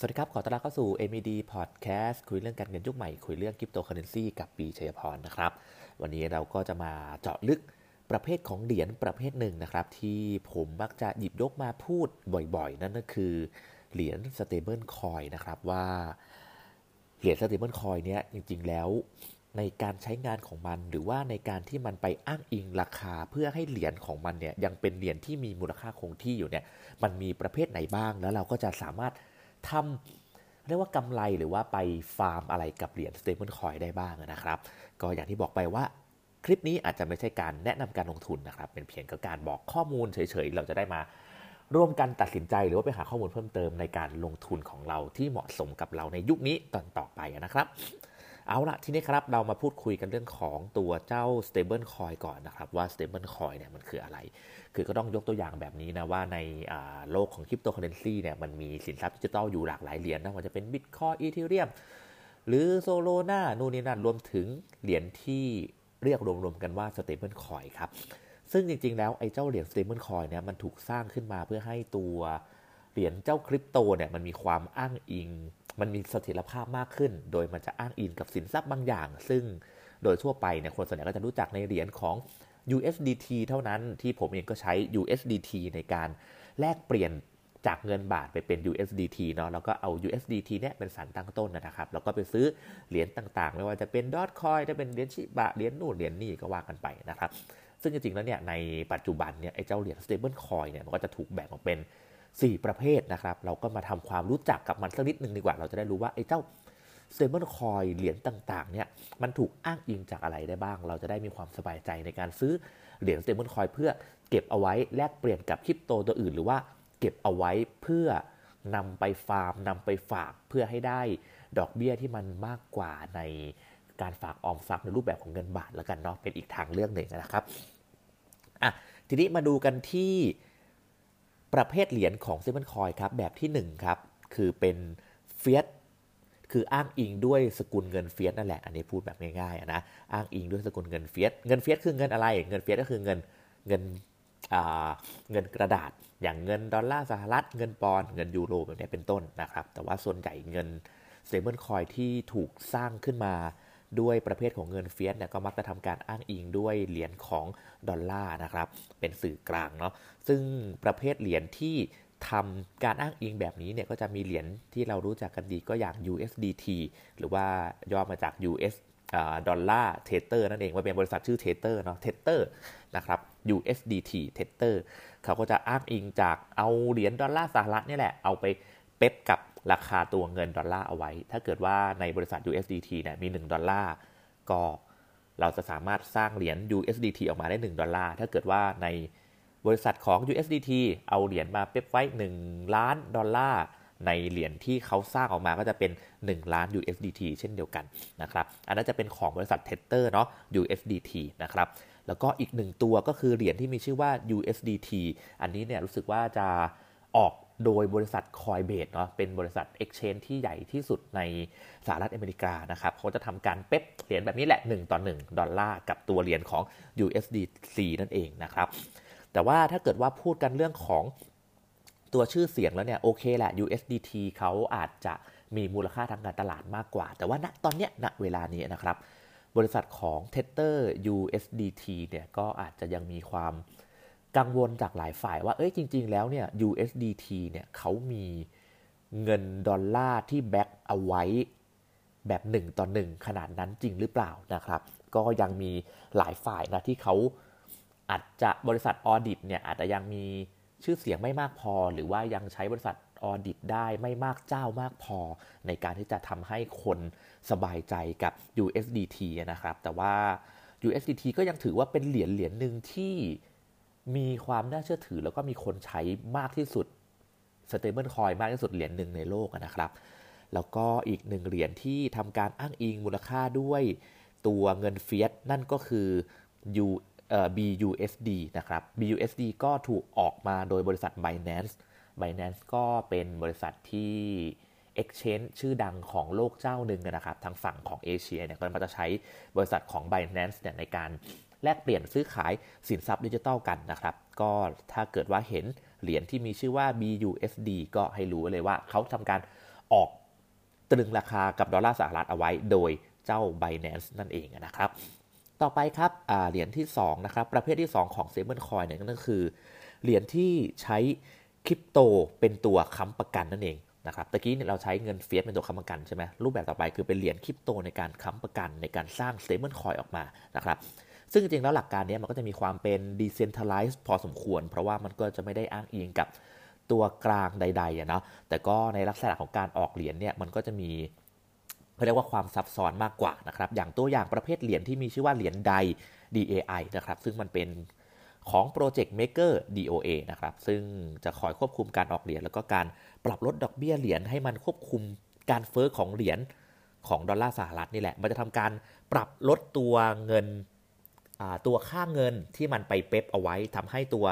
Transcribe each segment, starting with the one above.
สวัสดีครับ ขอต้อนรับเข้าสู่ MED Podcast คุยเรื่องการเงินยุคใหม่ คุยเรื่องคริปโตเคอเรนซีกับปีชัยพรนะครับ วันนี้เราก็จะมาเจาะลึกประเภทของเหรียญประเภทหนึ่งนะครับ ที่ผมมักจะหยิบยกมาพูดบ่อยๆ นั่นก็คือเหรียญ stable coin นะครับว่าเหรียญ stable coin เนี้ยจริงๆแล้วในการใช้งานของมันหรือว่าในการที่มันไปอ้างอิงราคาเพื่อให้เหรียญของมันเนี่ยยังเป็นเหรียญที่มีมูลค่าคงที่อยู่เนี่ยมันมีประเภทไหนบ้างแล้วเราก็จะสามารถ ทำเรียกว่ากำไรหรือว่าไปฟาร์มอะไรกับเหรียญ stable coin ได้บ้างนะครับ ก็อย่างที่บอกไปว่าคลิปนี้อาจจะไม่ใช่การแนะนำการลงทุนนะครับ เป็นเพียงการบอกข้อมูลเฉยๆ เราจะได้มาร่วมกันตัดสินใจหรือว่าไปหาข้อมูลเพิ่มเติมในการลงทุนของเราที่เหมาะสมกับเราในยุคนี้ตอนต่อไปนะครับ เอาละทีนี้ครับเรามาพูดคุยกันเรื่องของตัวเจ้า stable coin ก่อนนะครับ ว่า stable coin เนี่ยมันคืออะไร คือก็ต้องยกตัวอย่างแบบนี้นะ ว่าในโลกของคริปโตเคอเรนซีเนี่ยมันมีสินทรัพย์ดิจิทัลอยู่หลากหลายเหรียญนะมันจะเป็น Bitcoin Ethereum หรือโซโลนานู่นนี่นั่นรวมถึงเหรียญที่เรียกรวมๆกันว่า stable coin ครับซึ่งจริงๆ แล้วไอ้เจ้าเหรียญ stable coin เนี่ยมันถูกสร้างขึ้นมาเพื่อให้ตัวเหรียญเจ้าคริปโตเนี่ยมันมีความอ้างอิง มันมีเสถียรภาพมากขึ้น โดยมันจะอ้างอิงกับสินทรัพย์บางอย่าง ซึ่งโดยทั่วไปเนี่ยคนส่วนใหญ่ก็จะรู้จักในเหรียญของ USDT เท่านั้นที่ผมเองก็ใช้ USDT ในการแลกเปลี่ยนจากเงินบาทไปเป็น USDT เนาะแล้วก็เอา USDT เนี่ยเป็นสารตั้งต้นนะครับ แล้วก็ไปซื้อเหรียญต่างๆ ไม่ว่าจะเป็นดอทคอยจะเป็นเหรียญชิบะเหรียญนู่นเหรียญนี่ก็ว่ากันไปนะครับ ซึ่งจริงๆแล้วเนี่ยในปัจจุบันเนี่ยไอ้เจ้าเหรียญ stable coin เนี่ยมันก็จะถูกแบ่งออกเป็น 4 ประเภทนะครับ เราก็มาทำความรู้จักกับมันสักนิดหนึ่งดีกว่า เราจะได้รู้ว่าไอ้เจ้า stable coin เหรียญต่างๆเนี่ยมันถูกอ้างอิงจากอะไรได้บ้าง เราจะได้มีความสบายใจในการซื้อเหรียญ stable coin เพื่อเก็บเอาไว้แลกเปลี่ยนกับคริปโตตัวอื่น หรือว่าเก็บเอาไว้เพื่อนำไปฟาร์มนำไปฝากเพื่อให้ได้ดอกเบี้ยที่มันมากกว่าในการฝากออมทรัพย์ในรูปแบบของเงินบาทแล้วกันเนาะเป็นอีกทางเลือกหนึ่งนะครับอะทีนี้มาดูกันที่ ประเภทเหรียญของเซเ b นคอยครับแบบที่1ครับคือเป็น fiat คืออ้างอิงด้วยสกุลเงิน fiat นั่นแหละ อันนี้พูดแบบง่ายๆนะอ้างอิงด้วยสกุลเงิน fiat เงิน fiat คือเงินอะไร เงิน fiat ก็คือเงินเงินเงินกระดาษ อย่างเงินดอลลาร์สหรัฐเงินปอนด์เงินยูโรแบบนี้เป็นต้นนะครับ แต่ว่าส่วนใหญ่เงิน stable coin ที่ถูกสร้างขึ้นมา ด้วยประเภทของเงิน fiat เนี่ยก็มักจะทำการอ้างอิงด้วยเหรียญของดอลลาร์นะครับเป็นสื่อกลางเนาะซึ่งประเภทเหรียญที่ทำการอ้างอิงแบบนี้เนี่ยก็จะมีเหรียญที่เรารู้จักกันดีก็อย่าง USDT หรือว่าย่อมาจาก US ดอลลาร์เทเตอร์นั่นเองว่าเป็นบริษัทชื่อ Tether เนาะ Tether นะครับ USDT เทเตอร์เขาก็จะอ้างอิงจากเอาเหรียญดอลลาร์สหรัฐนี่แหละ เอาไป peg กับ ราคาตัวเงินดอลลาร์เอาไว้ ถ้าเกิดว่าในบริษัท USDT เนี่ยมี 1 ดอลลาร์ ก็เราจะสามารถสร้างเหรียญ USDT ออกมาได้ 1 ดอลลาร์ ถ้าเกิดว่าในบริษัทของ USDT เอาเหรียญมาเป๊ปไว้ 1 ล้านดอลลาร์ ในเหรียญที่เขาสร้างออกมาก็จะเป็น 1 ล้าน USDT เช่นเดียวกันนะครับ อันนั้นจะเป็นของบริษัท Tether เนาะ USDT นะครับ แล้วก็อีกหนึ่งตัวก็คือเหรียญที่มีชื่อว่า USDT อันนี้เนี่ยรู้สึกว่าจะออก โดยบริษัท Coinbase เนาะเป็นบริษัท Exchange ที่ใหญ่ที่สุดในสหรัฐอเมริกานะครับเขาจะทำการเป๊ปเหรียญแบบนี้แหละ 1 ต่อ 1 ดอลลาร์กับตัวเหรียญของ USDC นั่นเองนะครับแต่ว่าถ้าเกิดว่าพูดกันเรื่องของตัวชื่อเสียงแล้วเนี่ยโอเคแหละ USDT เขาอาจจะมีมูลค่าทางการตลาดมากกว่า แต่ว่าณตอนเนี้ยณเวลานี้นะครับ บริษัทของ Tether USDT เนี่ยก็อาจจะยังมีความ กังวลจากหลายฝ่ายว่าเอ้ยจริง ๆ แล้วเนี่ย USDT เนี่ยเขามีเงินดอลลาร์ที่ back เอาไว้แบบ 1 ต่อ 1 ขนาดนั้นจริงหรือเปล่านะครับ ก็ยังมีหลายฝ่ายนะที่เขาอาจจะบริษัท audit เนี่ยอาจจะยังมีชื่อเสียงไม่มากพอ หรือว่ายังใช้บริษัท audit ได้ไม่มากเจ้ามากพอ ในการที่จะทำให้คนสบายใจกับ USDT นะครับ แต่ว่า USDT ก็ยังถือว่าเป็นเหรียญเหรียญหนึ่งที่ มีความน่าเชื่อถือแล้วก็มีคนใช้มากที่สุด stable coin มากที่สุดเหรียญหนึ่งในโลกนะครับ แล้วก็อีกหนึ่งเหรียญที่ทำการอ้างอิงมูลค่าด้วยตัวเงินเฟียสนั่นก็คือ U BUSD นะครับ BUSD ก็ถูกออกมาโดยบริษัท Binance Binance ก็เป็นบริษัทที่ Exchange ชื่อดังของโลกเจ้าหนึ่งนะครับ ทางฝั่งของเอเชียเนี่ยก็มักจะใช้บริษัทของ Binance เนี่ยในการ แลกเปลี่ยนซื้อขายสินทรัพย์ดิจิทัลกันนะครับ ก็ถ้าเกิดว่าเห็นเหรียญที่มีชื่อว่า BUSD ก็ให้รู้เลยว่าเขาทำการออกตรึงราคากับดอลลาร์สหรัฐเอาไว้โดยเจ้า Binance นั่นเองนะครับ ต่อไปครับเหรียญที่2นะครับประเภทที่ 2 ของ Stablecoin เนี่ยก็คือเหรียญที่ใช้คริปโตเป็นตัวค้ำประกันนั่นเองนะครับตะกี้เนี่ยเราใช้เงินเฟียสเป็นตัวค้ำประกันใช่ไหมรูปแบบต่อไปคือเป็นเหรียญคริปโตในการค้ำประกันในการสร้าง Stablecoin ออกมานะครับ ซึ่งจริงๆแล้วหลักการนี้มันก็จะมีความเป็น decentralized พอสมควร เพราะว่ามันก็จะไม่ได้อ้างอิงกับตัวกลางใดๆนะแต่ก็ในลักษณะของการออกเหรียญเนี่ยมันก็จะมีเรียกว่าความซับซ้อนมากกว่านะครับอย่างตัวอย่างประเภทเหรียญที่มีชื่อว่าเหรียญใด DAI นะครับซึ่งมันเป็นของ Project Maker DOA นะครับซึ่งจะคอยควบคุมการออกเหรียญแล้วก็การปรับลดดอกเบี้ยเหรียญให้มันควบคุมการเฟอ้อของเหรียญของดอลลาร์สหรัฐนี่แหละ มันจะทำการปรับลดตัวเงิน ตัวค่าเงินที่มันไปเป๊ปเอาไว้ทำให้ตัว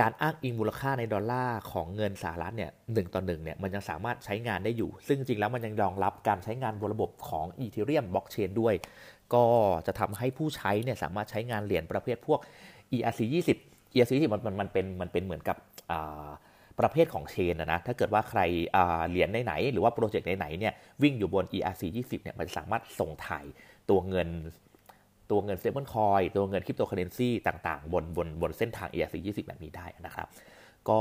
การอ้างอิงมูลค่าในดอลลาร์ของเงินสหรัฐเนี่ยหต่อหนึ่งเนี่ยมันยังสามารถใช้งานได้อยู่ ซึ่งจริงแล้วมันยังรองรับการใช้งานบนระบบของ Ethereum Blockchain ด้วย ก็จะทำให้ผู้ใช้เนี่ยสามารถใช้งานเหรียญประเภทพวก ERC 20 ERC 20มันมันมันเป็นมันเป็นเหมือนกับประเภทของเชนนะ ถ้าเกิดว่าใครเหรียญไหนหรือว่าโปรเจกต์ไหนเนี่ยวิ่งอยู่บน ERC 20เนี่ยมันสามารถส่งถ่ายตัวเงิน ตัวเงิน stable coin ตัวเงินคริปโตเคอเรนซีต่างๆ บนบนบนเส้นทาง ERC20 แบบนี้ได้นะครับ ก็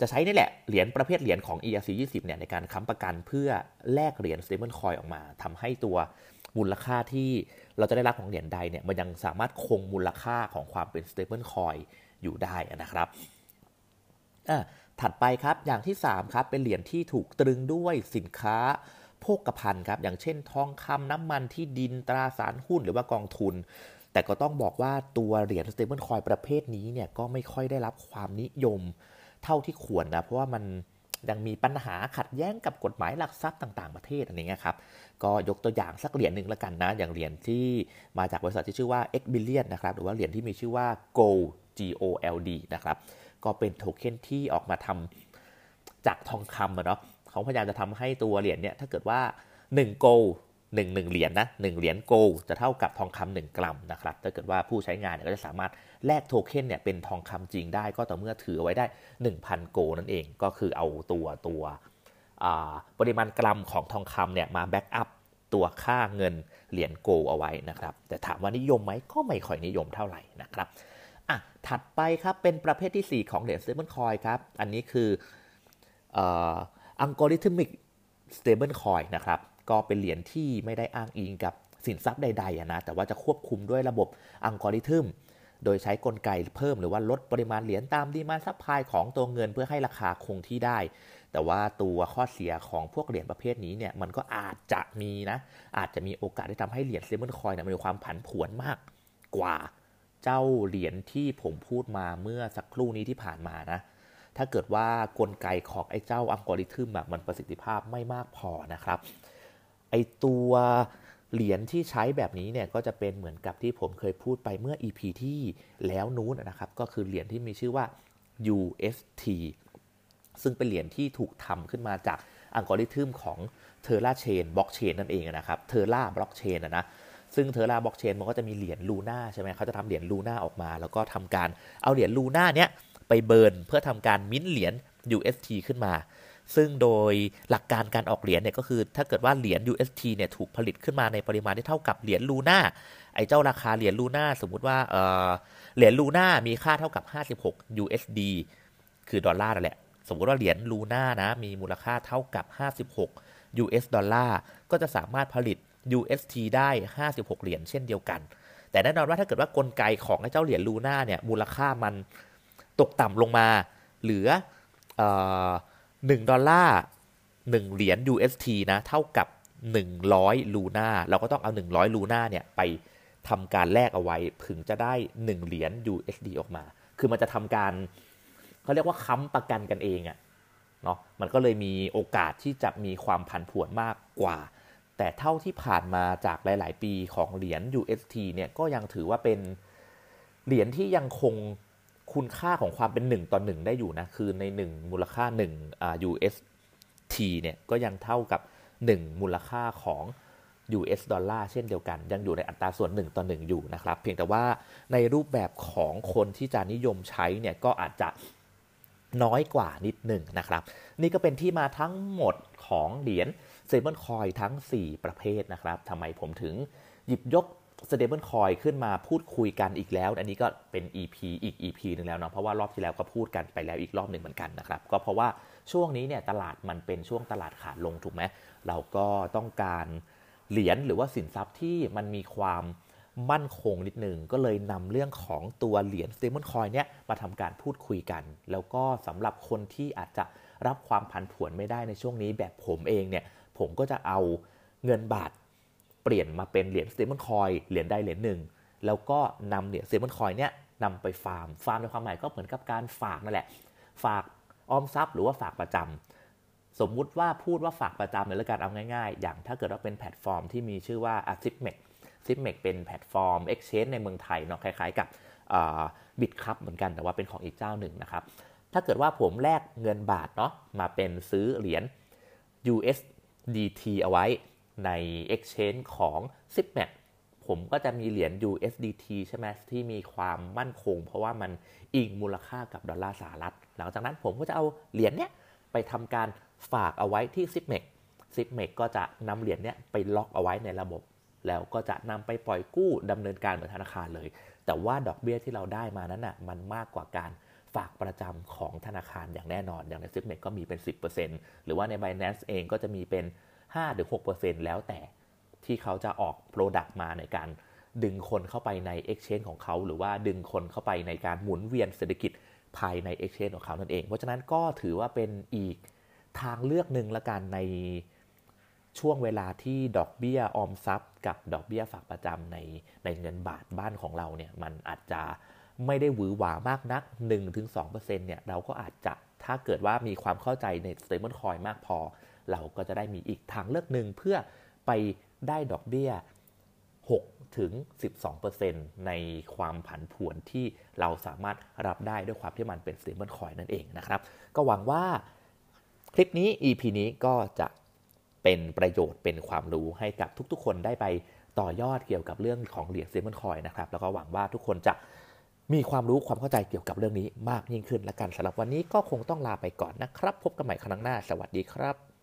จะใช้นี่แหละ เหรียญประเภทเหรียญของ ERC20 เนี่ยในการค้ำประกันเพื่อแลกเหรียญ stable coin ออกมาทำให้ตัวมูลค่าที่เราจะได้รับของเหรียญ DAI เนี่ยมันยังสามารถคงมูลค่าของความเป็น stable coin อยู่ได้นะครับอะถัดไปครับอย่างที่ 3 ครับ เป็นเหรียญที่ถูกตรึงด้วยสินค้า โภคภัณฑ์ครับอย่างเช่น ทองคำน้ำมันที่ดินตราสารหุ้นหรือว่ากองทุน แต่ก็ต้องบอกว่าตัวเหรียญ stable coin ประเภทนี้เนี่ยก็ไม่ค่อยได้รับความนิยมเท่าที่ควรนะเพราะว่ามันยังมีปัญหาขัดแย้งกับกฎหมายหลักทรัพย์ต่าง ๆ ประเทศอะไรเงี้ยครับก็ยกตัวอย่างสักเหรียญหนึ่งละกันนะ อย่างเหรียญที่มาจากบริษัทที่ชื่อว่า X Billion นะครับหรือว่าเหรียญที่มีชื่อว่า Gold G O L D นะครับก็เป็นโทเค็นที่ออกมาทำจากทองคำนะเนาะ เขาพยายามจะทำให้ตัวเหรียญเนี่ยถ้าเกิดว่า1โกลหนึ่งหนึ่งเหรียญนนะหนึ่งเหรียญโกลจะเท่ากับทองคำหนึ่งกรัมนะครับถ้าเกิดว่าผู้ใช้งานเนี่ยก็จะสามารถแลกโทเค็นเนี่ยเป็นทองคำจริงได้ก็ต่อเมื่อถือไว้ได้ 1,000 โกลนั่นเองก็คือเอาตัวตัวปริมาณกรัมของทองคำเนี่ยมาแบ็กอัพตัวค่าเงินเหรียญ gold เอาไว้นะครับแต่ถามว่านิยมไหมก็ไม่ค่อยนิยมเท่าไหร่นะครับอะถัดไปครับเป็นประเภทที่ 4 ของเหรียญ stable coin ครับอันนี้คือ algorithmic stable coin นะครับ ก็เป็นเหรียญที่ไม่ได้อ้างอิงกับสินทรัพย์ใดๆนะ แต่ว่าจะควบคุมด้วยระบบอัลกอริทึม โดยใช้กลไกเพิ่มหรือว่าลดปริมาณเหรียญตาม demand supply ของตัวเงินเพื่อให้ราคาคงที่ได้ แต่ว่าตัวข้อเสียของพวกเหรียญประเภทนี้เนี่ยมันก็อาจจะมีนะ อาจจะมีโอกาสที่ทำให้เหรียญ stable coin มีความผันผวนมากกว่า เจ้าเหรียญที่ผมพูดมาเมื่อสักครู่นี้ที่ผ่านมานะ ถ้าเกิดว่ากลไกของไอ้เจ้าอัลกอริทึมแบบมันประสิทธิภาพไม่มากพอนะครับ ไอ้ตัวเหรียญที่ใช้แบบนี้เนี่ยก็จะเป็นเหมือนกับที่ผมเคยพูดไปเมื่อ EP ที่แล้วนู้นนะครับ ก็คือเหรียญที่มีชื่อว่า UST ซึ่งเป็นเหรียญที่ถูกทำขึ้นมาจากอัลกอริทึมของ t e r r a Chain Blockchain นั่นเองนะครับ t e r r a Blockchain นนะ ซึ่ง t e r r a Blockchain มันก็จะมีเหรียญลูน่าใช่ไหมเขาจะทำเหรียญลูน่าออกมา แล้วก็ทำการเอาเหรียญลูน่าเนี้ย ไปเบิร์นเพื่อทำการมิ้นเหรียญ UST ขึ้นมา ซึ่งโดยหลักการการออกเหรียญเนี่ยก็คือ ถ้าเกิดว่าเหรียญ UST เนี่ยถูกผลิตขึ้นมาในปริมาณที่เท่ากับเหรียญลูน่าไอ้เจ้าราคาเหรียญลูน่าสมมุติว่าเออเหรียญลูน่ามีค่าเท่ากับ 56 USD คือดอลลาร์นั่นแหละ สมมติว่าเหรียญลูน่านะมีมูลค่าเท่ากับ 56 US ดอลลาร์ก็จะสามารถผลิต UST ได้ 56 เหรียญเช่นเดียวกัน แต่แน่นอนว่าถ้าเกิดว่ากลไกของไอ้เจ้าเหรียญลูน่าเนี่ยมูลค่ามัน ตกต่ำลงมาเหลือหนึ่งดอลลาร์หนึ่งเหรียญ UST นะ เท่ากับ 100 ลูน่าเราก็ต้องเอา 100 ลูน่าเนี่ยไปทำการแลกเอาไว้ถึงจะได้ 1 เหรียญ USD ออกมา คือมันจะทำการเขาเรียกว่าค้ำประกันกันเองอะเนาะมันก็เลยมีโอกาสที่จะมีความผันผวนมากกว่า แต่เท่าที่ผ่านมาจากหลาย ๆ ปีของเหรียญ UST เนี่ยก็ยังถือว่าเป็นเหรียญที่ยังคง คุณค่าของความเป็น 1 ต่อ 1 ได้อยู่นะ คือใน 1 มูลค่า1อ่า UST เนี่ยก็ยังเท่ากับ 1 มูลค่าของ US ดอลลาร์เช่นเดียวกัน ยังอยู่ในอัตราส่วน 1 ต่อ 1 อยู่นะครับ เพียงแต่ว่าในรูปแบบของคนที่จะนิยมใช้เนี่ยก็อาจจะน้อยกว่านิดหนึ่งนะครับ นี่ก็เป็นที่มาทั้งหมดของเหรียญ stable coin ทั้ง 4 ประเภทนะครับทำไมผมถึงหยิบยก stable coin ขึ้นมาพูดคุยกันอีกแล้ว อันนี้ก็เป็น EP อีก EP หนึ่งแล้วเนาะเพราะว่ารอบที่แล้วก็พูดกันไปแล้วอีกรอบหนึ่งเหมือนกันนะครับ ก็เพราะว่าช่วงนี้เนี่ยตลาดมันเป็นช่วงตลาดขาลงถูกไหมเราก็ต้องการเหรียญหรือว่าสินทรัพย์ที่มันมีความมั่นคงนิดหนึ่งก็เลยนำเรื่องของตัวเหรียญ stable coin เนี่ยมาทำการพูดคุยกัน แล้วก็สำหรับคนที่อาจจะรับความผันผวนไม่ได้ในช่วงนี้แบบผมเองเนี่ยผมก็จะเอาเงินบาท เปลี่ยนมาเป็นเหรียญ stable coin เหรียญใดเหรียญหนึ่ง แล้วก็นำเหรียญ stable coin เนี่ยนำไปฟาร์ม ฟาร์มในความหมายก็เหมือนกับการฝากนั่นแหละ ฝากออมทรัพย์หรือว่าฝากประจำสมมุติว่าพูดว่าฝากประจำเลยแล้วกันเอาง่ายๆ อย่างถ้าเกิดว่าเป็นแพลตฟอร์มที่มีชื่อว่า a s i p m e x s i p m e x เป็นแพลตฟอร์ม Exchange ในเมืองไทยเนาะคล้ายๆกับ Bitkub เหมือนกันแต่ว่าเป็นของอีกเจ้าหนึ่งนะครับ ถ้าเกิดว่าผมแลกเงินบาทเนาะมาเป็นซื้อเหรียญ USDT เอาไว้ ใน Exchange ของ s i p m e x ผมก็จะมีเหรียญ USDT ใช่ไหมที่มีความมั่นคง เพราะว่ามันอิงมูลค่ากับดอลลาร์สหรัฐ หลังจากนั้นผมก็จะเอาเหรียญเนี้ยไปทำการฝากเอาไว้ที่ s i p m e x s i p m e x ก็จะนำเหรียญเนี้ยไปล็อกเอาไว้ในระบบ แล้วก็จะนำไปปล่อยกู้ดำเนินการเหมือนธนาคารเลย แต่ว่าดอกเบี้ยที่เราได้มานั้นอะมันมากกว่าการฝากประจำของธนาคารอย่างแน่นอน อย่างใน s i p m e x ก็มีเป็น 10%หรือว่าใน Binance เองก็จะมีเป็น 5-6%แล้วแต่ที่เขาจะออก Product มาในการดึงคนเข้าไปใน Exchange ของเขา หรือว่าดึงคนเข้าไปในการหมุนเวียนเศรษฐกิจภายใน Exchange ของเขานั่นเอง เพราะฉะนั้นก็ถือว่าเป็นอีกทางเลือกหนึ่งละกันในช่วงเวลาที่ดอกเบี้ยออมทรัพย์ กับดอกเบี้ยฝากประจำในในเงินบาทบ้านของเราเนี่ยมันอาจจะไม่ได้หวือหวามากนัก 1-2%เนี่ยเราก็อาจจะถ้าเกิดว่ามีความเข้าใจใน stable coin มากพอ เราก็จะได้มีอีกทางเลือกหนึ่งเพื่อไปได้ดอกเบี้ย 6 ถึง 12%ในความผันผวนที่เราสามารถรับได้ด้วยความที่มันเป็น stable coin นั่นเองนะครับ ก็หวังว่าคลิปนี้ EP นี้ก็จะเป็นประโยชน์เป็นความรู้ให้กับทุกๆ คนได้ไปต่อยอดเกี่ยวกับเรื่องของเหรียญ stable coin นะครับ แล้วก็หวังว่าทุกคนจะมีความรู้ความเข้าใจเกี่ยวกับเรื่องนี้มากยิ่งขึ้นและกันสำหรับวันนี้ก็คงต้องลาไปก่อนนะครับ พบกันใหม่ครั้งหน้า สวัสดีครับ